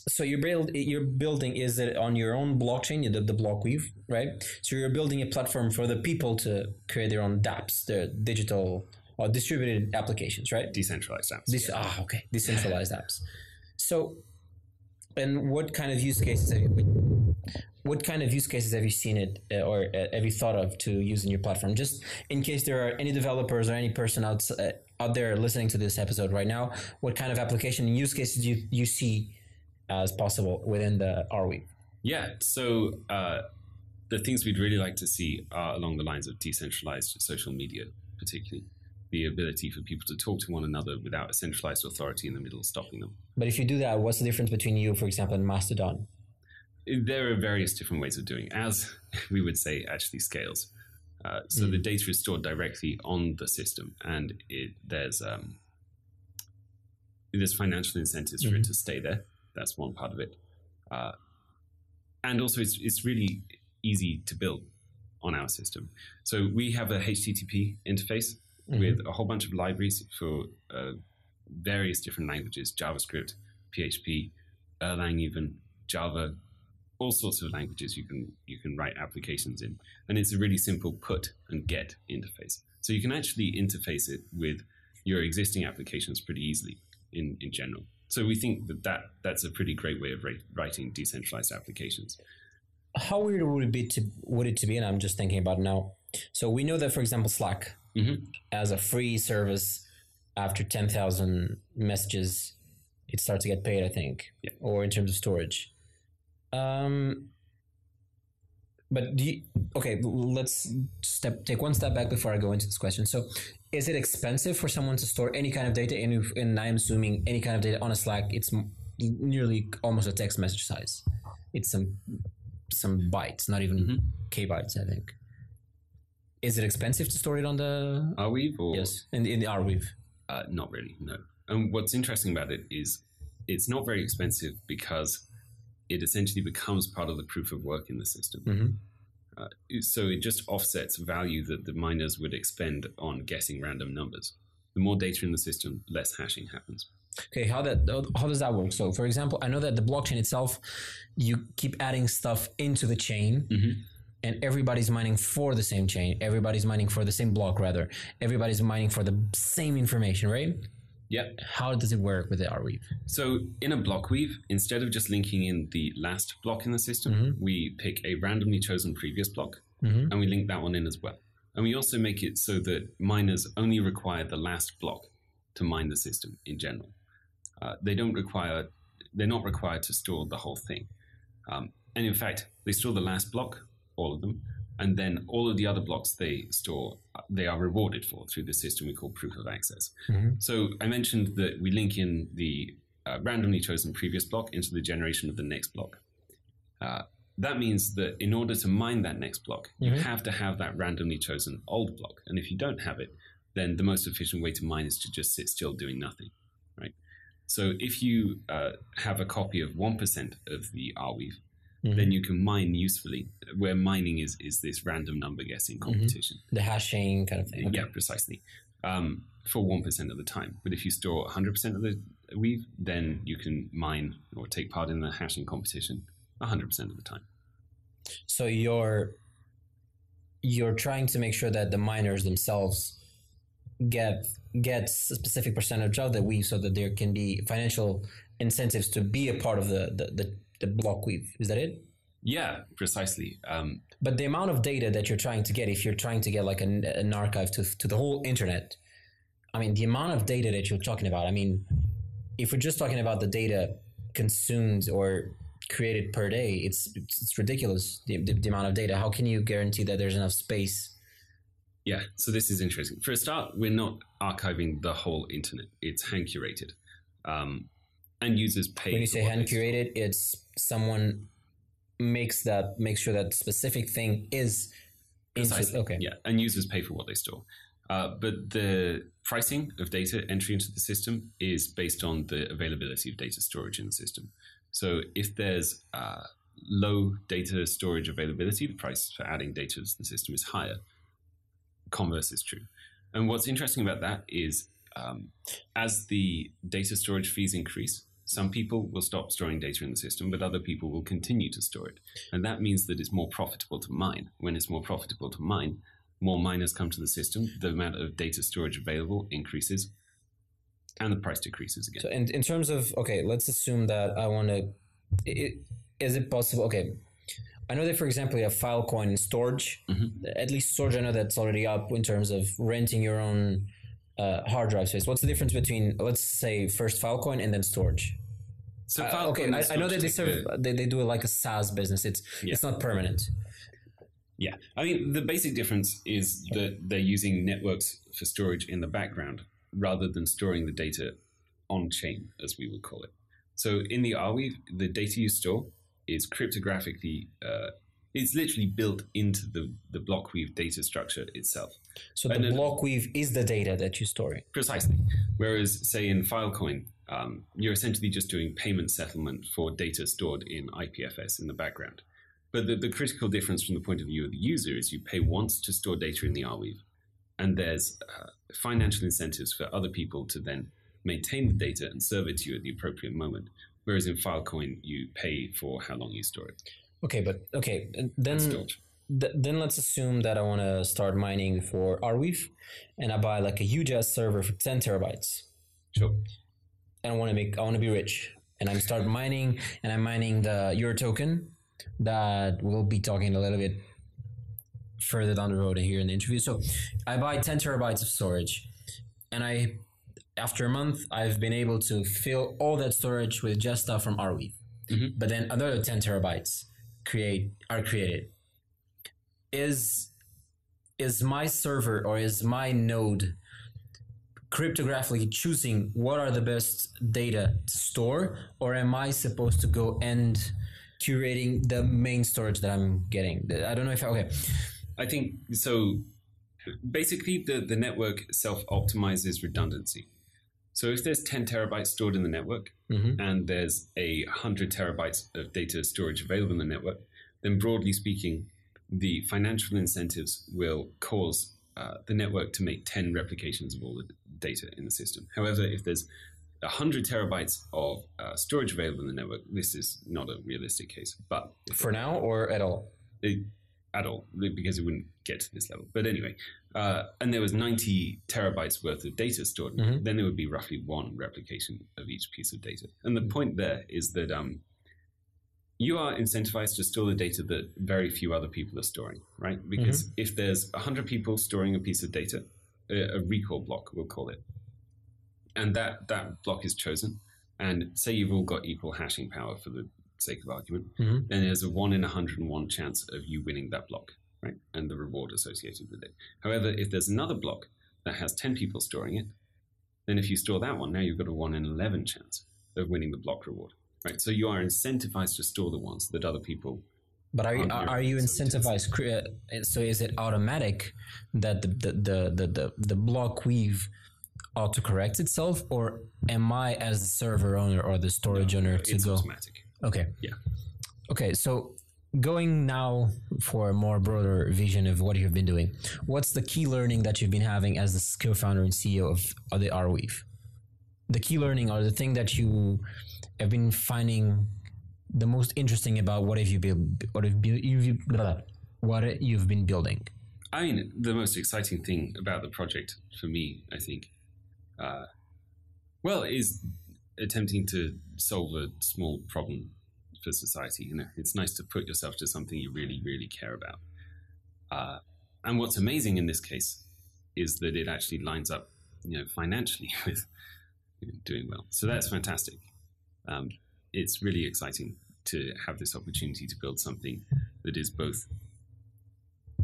so you're build you're building is it on your own blockchain, the, the Blockweave, right? So you're building a platform for the people to create their own DApps, the digital or distributed applications, right? Decentralized apps. This ah okay, [LAUGHS] decentralized apps. So, and what kind of use cases have you? What kind of use cases have you seen it uh, or uh, have you thought of to use in your platform? Just in case there are any developers or any person out uh, out there listening to this episode right now, what kind of application and use cases do you you see as possible within the Arweave? Yeah, so uh, the things we'd really like to see are along the lines of decentralized social media, particularly the ability for people to talk to one another without a centralized authority in the middle stopping them. But if you do that, what's the difference between you, for example, and Mastodon? There are various different ways of doing it, as [LAUGHS] we would say actually scales. Uh, so the data is stored directly on the system, and it, there's um, there's financial incentives for it to stay there. That's one part of it, uh, and also it's it's really easy to build on our system. So we have a HTTP interface with a whole bunch of libraries for uh, various different languages: JavaScript, PHP, Erlang, even Java, all sorts of languages you can you can write applications in, and it's a really simple put and get interface. So you can actually interface it with your existing applications pretty easily in in general. So we think that, that that's a pretty great way of writing decentralized applications. How weird would it be to would it to be? And I'm just thinking about now. So we know that, for example, Slack Mhm. as a free service after ten thousand messages, it starts to get paid. I think, Yeah. or in terms of storage. Um, but do you, okay, let's step take one step back before I go into this question. So, is it expensive for someone to store any kind of data? And, if, and I'm assuming any kind of data on a Slack, it's nearly almost a text message size. It's some some bytes, not even k bytes. I think. Is it expensive to store it on the? Arweave? Or, Yes, in the, in the Arweave. Uh, not really, no. And what's interesting about it is it's not very expensive because it essentially becomes part of the proof of work in the system. Mhm. Uh, so it just offsets value that the miners would expend on guessing random numbers. The more data in the system, less hashing happens. Okay, how that how does that work? So, for example, I know that the blockchain itself, you keep adding stuff into the chain, and everybody's mining for the same chain. Everybody's mining for the same block, rather. Everybody's mining for the same information, right? Yep. How does it work with the Arweave? So in a block weave, instead of just linking in the last block in the system, we pick a randomly chosen previous block Mhm. and we link that one in as well. And we also make it so that miners only require the last block to mine the system in general. Uh, they don't require, they're not required to store the whole thing. Um, and in fact, they store the last block, all of them, and then all of the other blocks they store, they are rewarded for through the system we call proof of access. So I mentioned that we link in the uh, randomly chosen previous block into the generation of the next block. Uh, that means that in order to mine that next block, you have to have that randomly chosen old block. And if you don't have it, then the most efficient way to mine is to just sit still doing nothing, right? So if you uh, have a copy of 1% of the Arweave, then you can mine usefully, where mining is, is this random number guessing competition. The hashing kind of thing. Okay. Yeah, precisely. Um, for 1% of the time. But if you store 100% of the weave, then you can mine or take part in the hashing competition 100% of the time. So you're you're trying to make sure that the miners themselves get get a specific percentage of the weave so that there can be financial incentives to be a part of the the, the, the block weave. Is that it? Yeah, precisely. Um, But the amount of data that you're trying to get, if you're trying to get like an, an archive to, to the whole internet, I mean, the amount of data that you're talking about, I mean, if we're just talking about the data consumed or created per day. It's it's, it's ridiculous the, the, the amount of data. How can you guarantee that there's enough space? Yeah, so this is interesting. For a start, we're not archiving the whole internet. It's hand curated, um, and users pay. When you say hand curated, it's someone makes that makes sure that specific thing is into, Precisely. okay. Yeah, and users pay for what they store. Uh, but the pricing of data entry into the system is based on the availability of data storage in the system. So if there's uh, low data storage availability, the price for adding data to the system is higher. Converse is true. And what's interesting about that is um, as the data storage fees increase, some people will stop storing data in the system, but other people will continue to store it. And that means that it's more profitable to mine. When it's more profitable to mine, more miners come to the system, the amount of data storage available increases, and the price decreases again. So in, in terms of okay, let's assume that I want to. Is it possible? Okay, I know that for example you have Filecoin storage. At least storage, I know that's already up in terms of renting your own uh, hard drive space. What's the difference between let's say first Filecoin and then storage? So Uh, okay, I, I know that they serve take they, they do it like a SaaS business. It's Yeah. it's not permanent. Yeah, I mean the basic difference is that they're using networks for storage in the background rather than storing the data on chain, as we would call it. So in the Arweave, the data you store is cryptographically. Uh, it's literally built into the the Blockweave data structure itself. So the And then- block weave is the data that you store. Precisely. Whereas, say in Filecoin, um, you're essentially just doing payment settlement for data stored in IPFS in the background. But the, the critical difference from the point of view of the user is you pay once to store data in the Arweave, and there's uh, financial incentives for other people to then maintain the data and serve it to you at the appropriate moment. Whereas in Filecoin, you pay for how long you store it. Okay, but okay, then th- then let's assume that I want to start mining for Arweave, and I buy like a huge ass server for ten terabytes, Sure. And I want to make I want to be rich, and I'm start mining, and I'm mining the Euro token that we'll be talking a little bit further down the road here in the interview. So I buy ten terabytes of storage, and I after a month I've been able to fill all that storage with just stuff from Arweave, Mhm. but then another ten terabytes create are created is is my server or is my node cryptographically choosing what are the best data to store or am i supposed to go and curating the main storage that i'm getting i don't know if I, okay I think so. Basically, the, the network self optimizes redundancy. So if there's 10 terabytes stored in the network Mhm. and there's a 100 terabytes of data storage available in the network, then broadly speaking, the financial incentives will cause uh, the network to make 10 replications of all the data in the system. However, if there's 100 terabytes of uh, storage available in the network, this is not a realistic case. But for now or at all it, at all because it wouldn't get to this level. But anyway, uh, and there was 90 terabytes worth of data stored, Mhm. then there would be roughly one replication of each piece of data. And the point there is that um, you are incentivized to store the data that very few other people are storing, right? Because if there's 100 people storing a piece of data, a, a recall block, we'll call it, and that, that block is chosen, and say you've all got equal hashing power for the sake of argument, Mhm. then there's a 1 in 101 chance of you winning that block, right? And the reward associated with it. However, if there's another block that has 10 people storing it, then if you store that one, now you've got a 1 in 11 chance of winning the block reward, right? So you are incentivized to store the ones that other people. But are you are, you so it is. incentivized so is it automatic that the the the the, the, block weave autocorrects itself or am i as the server owner or the storage owner to It's go automatic. Okay. Yeah. Okay, so going now for a more broader vision of what you've been doing, what's the key learning that you've been having as the co-founder and CEO of, of the Weave? The key learning or the thing that you have been finding the most interesting about what have you built, what have you, what you've been building? I mean, the most exciting thing about the project for me, I think, uh, well, is attempting to solve a small problem for society. You know, it's nice to put yourself to something you really, really care about. Uh, and what's amazing in this case is that it actually lines up, you know, financially [LAUGHS] with you know, doing well. So that's fantastic. Um, it's really exciting to have this opportunity to build something that is both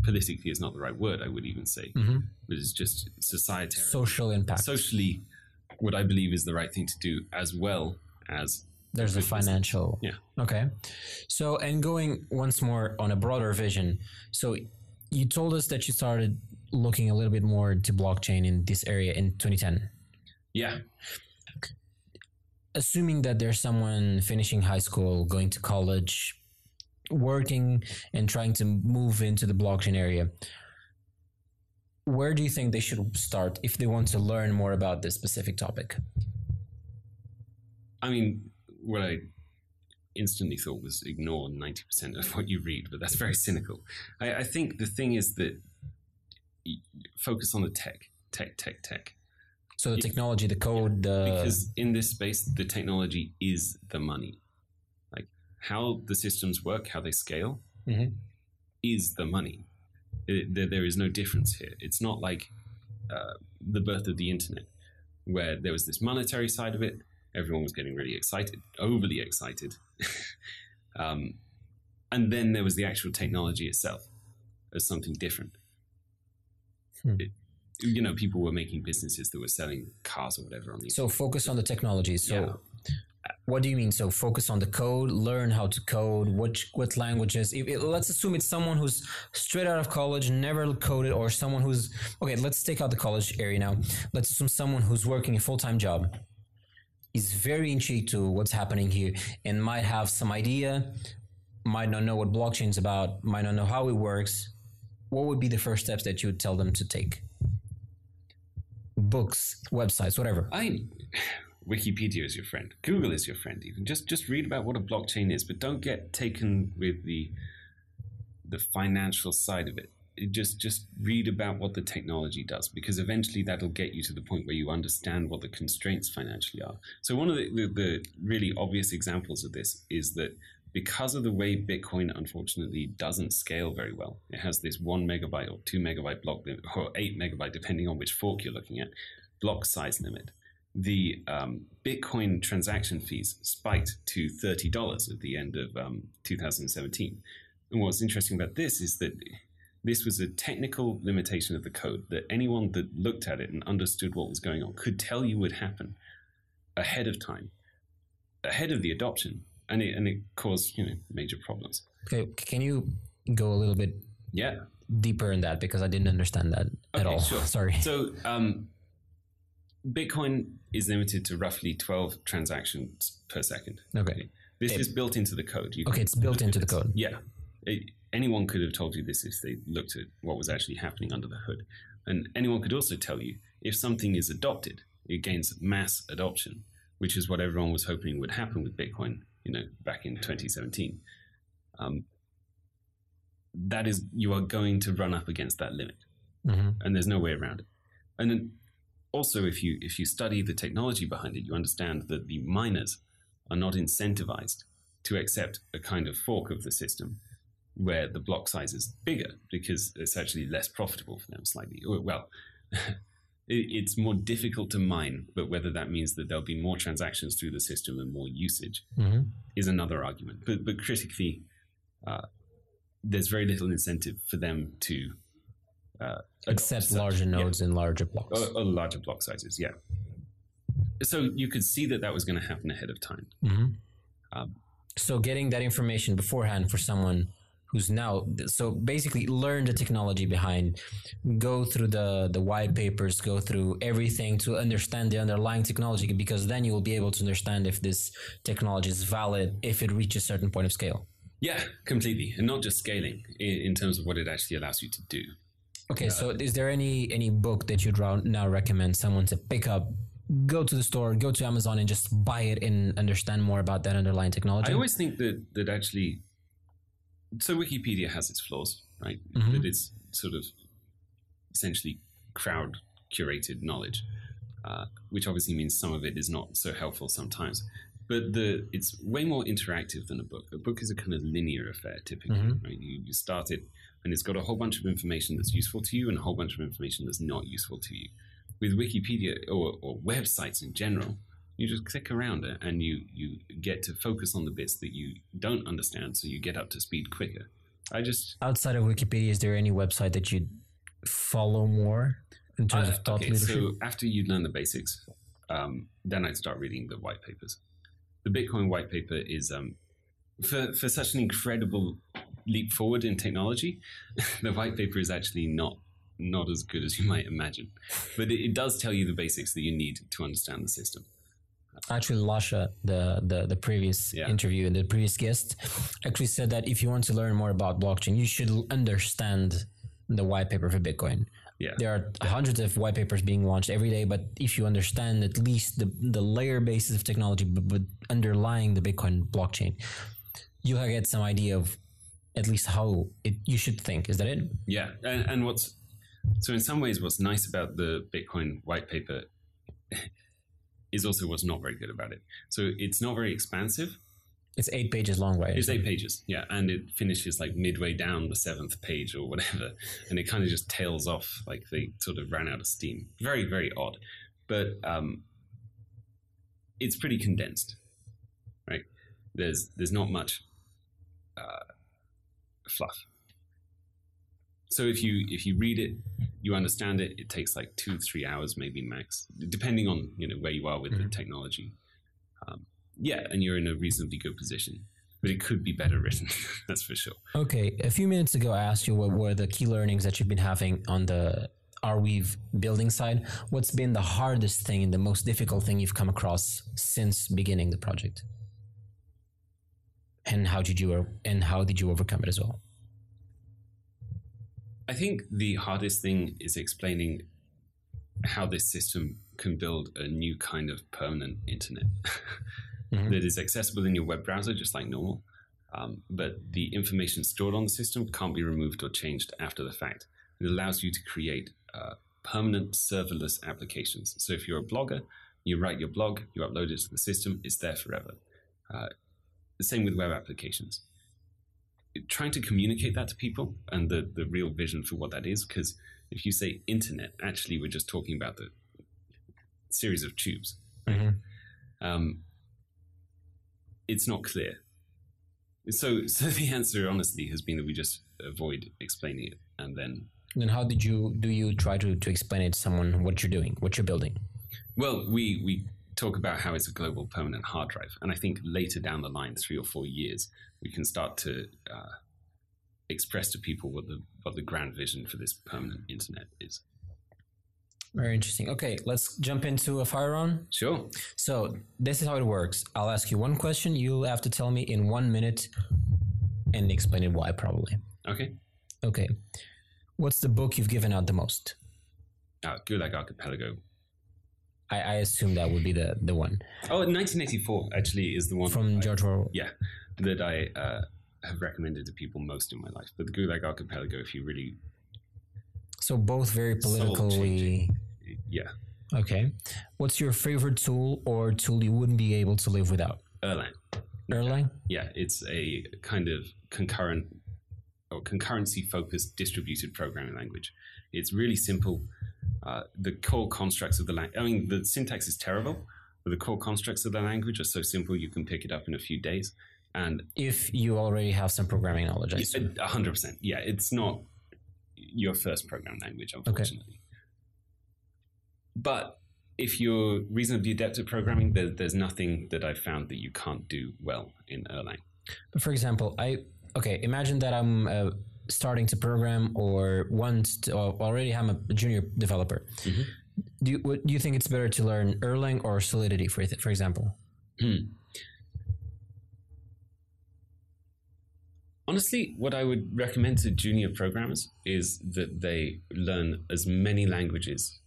politically is not the right word, I would even say, Mhm. but is just societal, Social impact. socially, what I believe is the right thing to do, as well as There's a financial. Yeah. Okay. So, and going once more on a broader vision. So, you told us that you started looking a little bit more into blockchain in this area in 2010. yeah, Assuming that there's someone finishing high school, going to college, working, and trying to move into the blockchain area, where do you think they should start if they want to learn more about this specific topic? I mean, what I instantly thought was ignore 90% of what you read, but that's very cynical. I, I think the thing is that focus on the tech, tech, tech, tech. So, the technology, the code, the. Because in this space, the technology is the money. Like how the systems work, how they scale, Mhm. is the money. It- there, there is no difference here. It's not like uh, the birth of the internet, where there was this monetary side of it. Everyone was getting really excited, overly excited. [LAUGHS] um, and then there was the actual technology itself as something different. Hmm. It- you know, people were making businesses that were selling cars or whatever on the So focus on the technology. So Yeah. Uh, what do you mean? So focus on the code, learn how to code, which what languages. If, if- let's assume it's someone who's straight out of college, never coded, or someone who's okay. Let's take out the college area now. Let's assume someone who's working a full time job is very intrigued to what's happening here and might have some idea, might not know what blockchain is about, might not know how it works. What would be the first steps that you would tell them to take? Books, websites, whatever. I Wikipedia is your friend. Google is your friend. Even just just read about what a blockchain is, but don't get taken with the the financial side of it. Just just read about what the technology does, because eventually that'll get you to the point where you understand what the constraints financially are. So one of the, the, the really obvious examples of this is that because of the way Bitcoin unfortunately doesn't scale very well, it has this one megabyte or two megabyte block or eight megabyte, depending on which fork you're looking at, block size limit. The um, Bitcoin transaction fees spiked to thirty dollars at the end of um, 2017. And what's interesting about this is that this was a technical limitation of the code that anyone that looked at it and understood what was going on could tell you would happen ahead of time, ahead of the adoption, and it and it caused you know major problems. Okay, can you go a little bit Yeah. deeper in that because I didn't understand that at Okay, all. sure. [LAUGHS] Sorry. So um, Bitcoin is limited to roughly 12 transactions per second. Okay. This Okay. is built into the code. You Okay, it's built into the code. Yeah. It- anyone could have told you this if they looked at what was actually happening under the hood. And anyone could also tell you if something is adopted, it gains mass adoption, which is what everyone was hoping would happen with Bitcoin, you know, back in 2017. Um, that is, you are going to run up against that limit hmm and there's no way around it. And then also, if you if you study the technology behind it, you understand that the miners are not incentivized to accept a kind of fork of the system where the block size is bigger because it's actually less profitable for them slightly. Well, [LAUGHS] it's more difficult to mine, but whether that means that there'll be more transactions through the system and more usage hmm is another argument. But but critically, uh, there's very little incentive for them to uh, Accept such- larger yeah, nodes and larger blocks. or, or larger block sizes. Yeah. So you could see that that was going to happen ahead of time. hmm Um, so getting that information beforehand for someone who's now so basically learn the technology behind, go through the the white papers, go through everything to understand the underlying technology because then you will be able to understand if this technology is valid if it reaches a certain point of scale. Yeah, completely, and not just scaling in, in terms of what it actually allows you to do. Okay, so uh, is there any any book that you'd now recommend someone to pick up, go to the store, go to Amazon, and just buy it and understand more about that underlying technology? I always think that that actually, so Wikipedia has its flaws, right? Mhm. That it's sort of essentially crowd curated knowledge, uh, which obviously means some of it is not so helpful sometimes. But the it's way more interactive than a book. A book is a kind of linear affair, typically. Mhm. Right? You, you start it, and it's got a whole bunch of information that's useful to you, and a whole bunch of information that's not useful to you. With Wikipedia or, or websites in general, You just click around it and you, you get to focus on the bits that you don't understand so you get up to speed quicker. I just. Outside of Wikipedia, is there any website that you follow more in terms Uh, of thought okay, leadership? so after you learn the basics, um, then I'd start reading the white papers. The Bitcoin white paper is um, for for such an incredible leap forward in technology. [LAUGHS] the white paper is actually not not as good as you might imagine, but it, it does tell you the basics that you need to understand the system. Actually lasha the the, the previous Yeah. interview and the previous guest actually said that if you want to learn more about blockchain you should understand the white paper for bitcoin Yeah. there are hundreds of white papers being launched every day but if you understand at least the, the layer basis of technology but, but underlying the bitcoin blockchain you'll get some idea of at least how it you should think is that it Yeah, and, and what's so in some ways, what's nice about the Bitcoin white paper is also what's not very good about it. So it's not very expansive. it's eight pages long right It's eight pages, yeah, and it finishes like midway down the seventh page or whatever, and it kind of just tails off like they sort of ran out of steam. Very, very odd, but um, it's pretty condensed, right? There's there's not much uh, fluff. So if you if you read it, you understand it. It takes like two three hours maybe max, depending on you know where you are with the technology. Um, yeah, and you're in a reasonably good position. But it could be better written, [LAUGHS] that's for sure. Okay, a few minutes ago, I asked you what were the key learnings that you've been having on the Arweave building side. What's been the hardest thing and the most difficult thing you've come across since beginning the project? And how did you and how did you overcome it as well? I think the hardest thing is explaining how this system can build a new kind of permanent internet [LAUGHS] Mhm. that is accessible in your web browser, just like normal. Um, but the information stored on the system can't be removed or changed after the fact. It allows you to create uh, permanent serverless applications. So if you're a blogger, you write your blog, you upload it to the system, it's there forever. Uh, the same with web applications trying to communicate that to people and the, the real vision for what that is. Because if you say internet, actually, we're just talking about the series of tubes. Mhm. Um, it's not clear. So, [LAUGHS] so the answer, honestly, has been that we just avoid explaining it, and then, Then how did you do you try to, to explain it to someone what you're doing, what you're building? well, we we talk about how it's a global permanent hard drive, and I think later down the line, three or four years, we can start to uh, express to people what the what the grand vision for this permanent internet is. Very interesting. Okay, let's jump into a fire round. Sure. So this is how it works. I'll ask you one question. You'll have to tell me in one minute and explain it why, probably. Okay. Okay. What's the book you've given out the most? Uh, Gulag Archipelago. I, I assume that would be the, the one Oh, 1984 actually is the one from George Orwell. yeah, that I uh, have recommended to people most in my life. But the Gulag Archipelago, if you really, So both very politically. yeah, Okay. What's your favorite tool or tool you wouldn't be able to live without? Erlang. Erlang. Yeah, it's a kind of concurrent or concurrency focused distributed programming language. It's really simple. Uh, the core constructs of the language, I mean, the syntax is terrible, but the core constructs of the language are so simple you can pick it up in a few days. And If you already have some programming knowledge, I a hundred percent, yeah, it's not your first programming language, unfortunately. But if you're reasonably adept at programming, there, there's nothing that I've found that you can't do well in Erlang. But for example, I okay. Imagine that I'm uh, starting to program or want to, or already I'm a junior developer. Mhm. Do you what, do you think it's better to learn Erlang or Solidity for for example? Honestly, what I would recommend to junior programmers is that they learn as many languages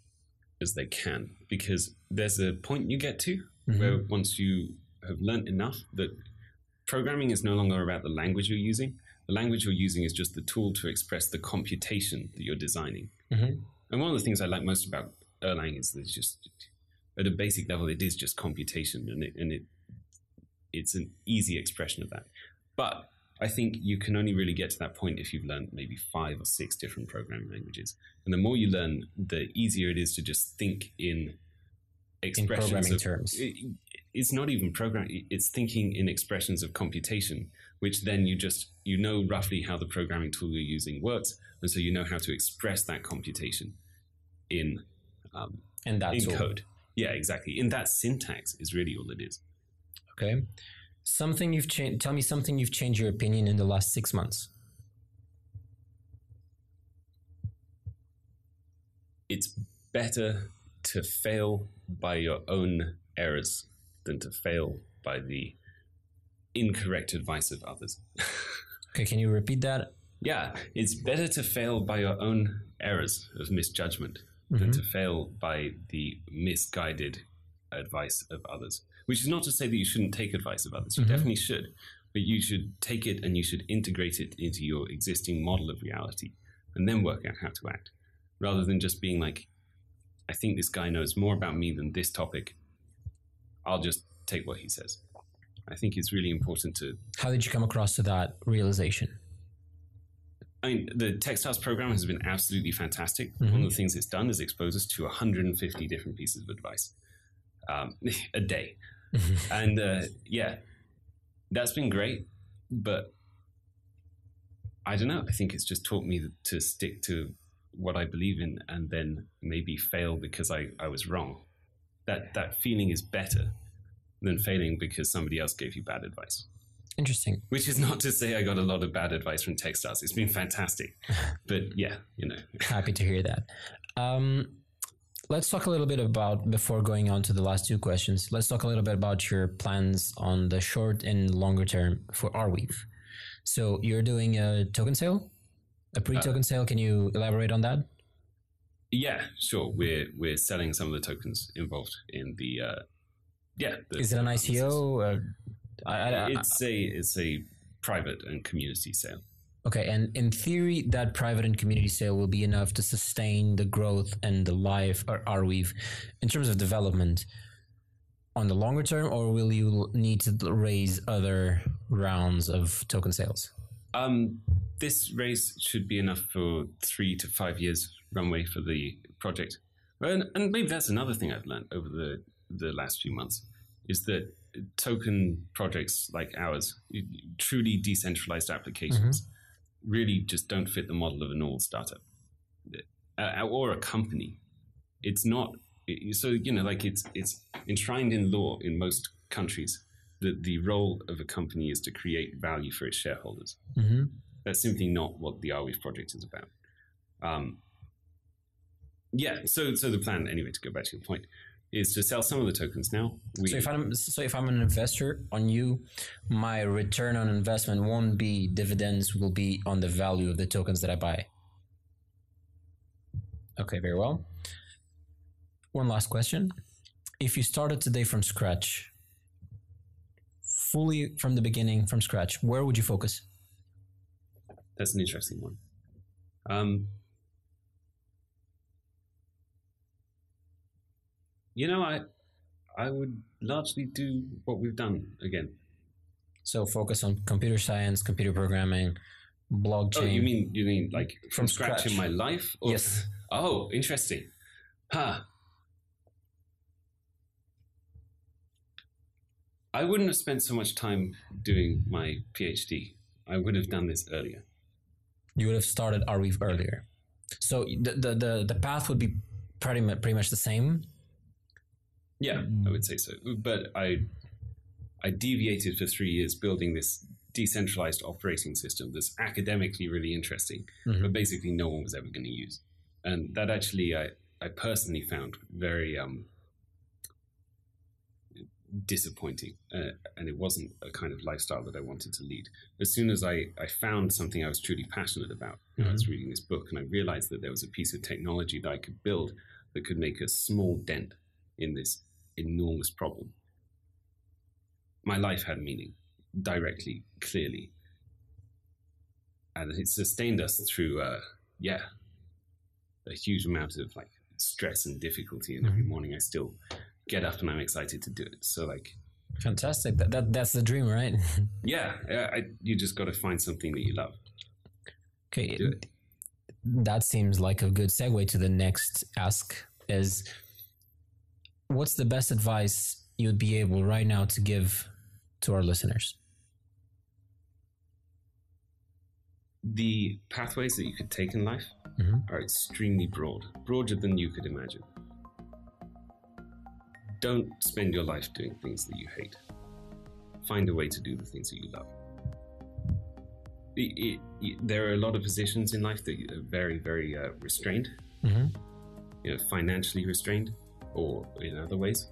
as they can, because there's a point you get to where once you have learned enough that programming is no longer about the language you're using. The language you're using is just the tool to express the computation that you're designing. Mhm. And one of the things I like most about Erlang is that it's just at a basic level, it is just computation, and it, and it it's an easy expression of that. But I think you can only really get to that point if you've learned maybe five or six different programming languages. And the more you learn, the easier it is to just think in expressions programming of, terms. it- it's not even programming it's thinking in expressions of computation which then you just you know roughly how the programming tool you're using works and so you know how to express that computation in um, And that's in all. code yeah exactly in that syntax is really all it is Okay. Something you've changed. Tell me something you've changed your opinion in the last six months. it's better to fail by your own errors than to fail by the incorrect advice of others [LAUGHS] Okay, can you repeat that? Yeah, it's better to fail by your own errors of misjudgment than mm-hmm. to fail by the misguided advice of others. Which is not to say that you shouldn't take advice of others. You mm-hmm. definitely should. But you should take it and you should integrate it into your existing model of reality and then work out how to act. Rather than just being like, I think this guy knows more about me than this topic. I'll just take what he says. I think it's really important to How did you come across to that realization? I mean, the Techstars program has been absolutely fantastic. One of the things it's done is expose us to 150 different pieces of advice um, [LAUGHS] a day. [LAUGHS] and uh, yeah, that's been great. But I don't know. I think it's just taught me to stick to what I believe in and then maybe fail because I, I was wrong. That, that feeling is better than failing because somebody else gave you bad advice. Interesting. Which is not to say I got a lot of bad advice from Techstars. It's been fantastic. [LAUGHS] But yeah, you know. [LAUGHS] Happy to hear that. Um, let's talk a little bit about before going on to the last two questions. Let's talk a little bit about your plans on the short and longer term for Arweave. So you're doing a token sale, a pre-token sale. Can you elaborate on that? Yeah, sure. We're we're selling some of the tokens involved in the uh yeah. Is it an ICO? Or, I, I, I, It's a it's a private and community sale. okay, and in theory, that private and community sale will be enough to sustain the growth and the life or Arweave in terms of development on the longer term, or will you need to raise other rounds of token sales? Um, this raise should be enough for three to five years runway for the project. And, and maybe that's another thing I've learned over the, the last few months is that token projects like ours, truly decentralized applications, really just don't fit the model of a normal startup uh, or a company. It's not so you know like it's it's enshrined in law in most countries that the role of a company is to create value for its shareholders. Mm-hmm. That's simply not what the Arweave project is about. Um, yeah, so so the plan, anyway, to go back to your point, is to sell some of the tokens now. We, So if I'm so if I'm an investor on you, my return on investment won't be dividends, will be on the value of the tokens that I buy. Okay, very well. One last question. If you started today from scratch, fully from the beginning, from scratch, where would you focus? that's an interesting one. Um, you know, I I would largely do what we've done again. So focus on computer science, computer programming, blockchain. Oh, you mean you mean like from, From scratch, in my life? Or- Yes. Oh, interesting. Huh. I wouldn't have spent so much time doing my PhD. I would have done this earlier. you would have started Arweave earlier. So the, the the the path would be pretty much pretty much the same. Yeah, I would say so. But I I deviated for three years building this decentralized operating system that's academically really interesting, Mhm. but basically no one was ever going to use. And that actually I, I personally found very um, disappointing. Uh, and it wasn't a kind of lifestyle that I wanted to lead. As soon as I, I found something I was truly passionate about, know, I was reading this book and I realized that there was a piece of technology that I could build that could make a small dent in this enormous problem. My life had meaning directly, clearly. And it sustained us through, uh, yeah, a huge amount of like stress and difficulty. And every morning I still get up and I'm excited to do it. So, like, Fantastic. That, that that's the dream, right? [LAUGHS] yeah, I, you just got to find something that you love. okay. That seems like a good segue to the next ask. Is what's the best advice you'd be able right now to give to our listeners? The pathways that you could take in life Mhm. are extremely broad, broader than you could imagine. Don't spend your life doing things that you hate. Find a way to do the things that you love. It, it, it- there are a lot of positions in life that are very, very uh, restrained, Mm-hmm. you know, financially restrained, or in other ways.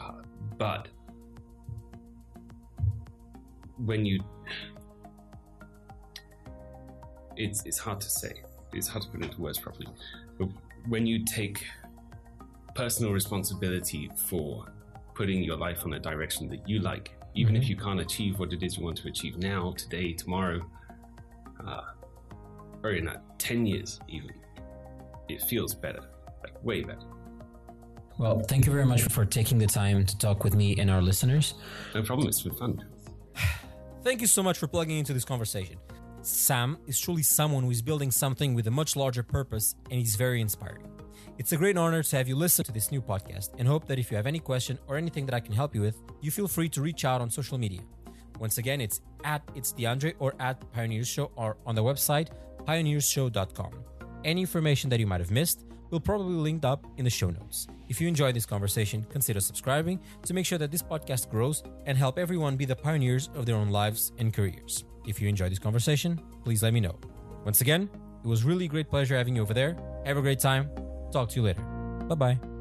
Uh, but when you, it's it's hard to say. It's hard to put into words properly. But when you take personal responsibility for putting your life on a direction that you like, even if you can't achieve what it is you want to achieve now, today, tomorrow, uh, or in uh, ten years even, it feels better, like way better. Well, thank you very much for taking the time to talk with me and our listeners. No problem. It's been fun. [SIGHS] Thank you so much for plugging into this conversation. Sam is truly someone who is building something with a much larger purpose, and he's very inspiring. It's a great honor to have you listen to this new podcast, and hope that if you have any question or anything that I can help you with, you feel free to reach out on social media. Once again, it's at it's DeAndre or at Pioneers Show or on the website pioneersshow.com. Any information that you might have missed will probably be linked up in the show notes. If you enjoyed this conversation, consider subscribing to make sure that this podcast grows and help everyone be the pioneers of their own lives and careers. If you enjoyed this conversation, please let me know. Once again, it was really great pleasure having you over there. Have a great time. Talk to you later. Bye bye.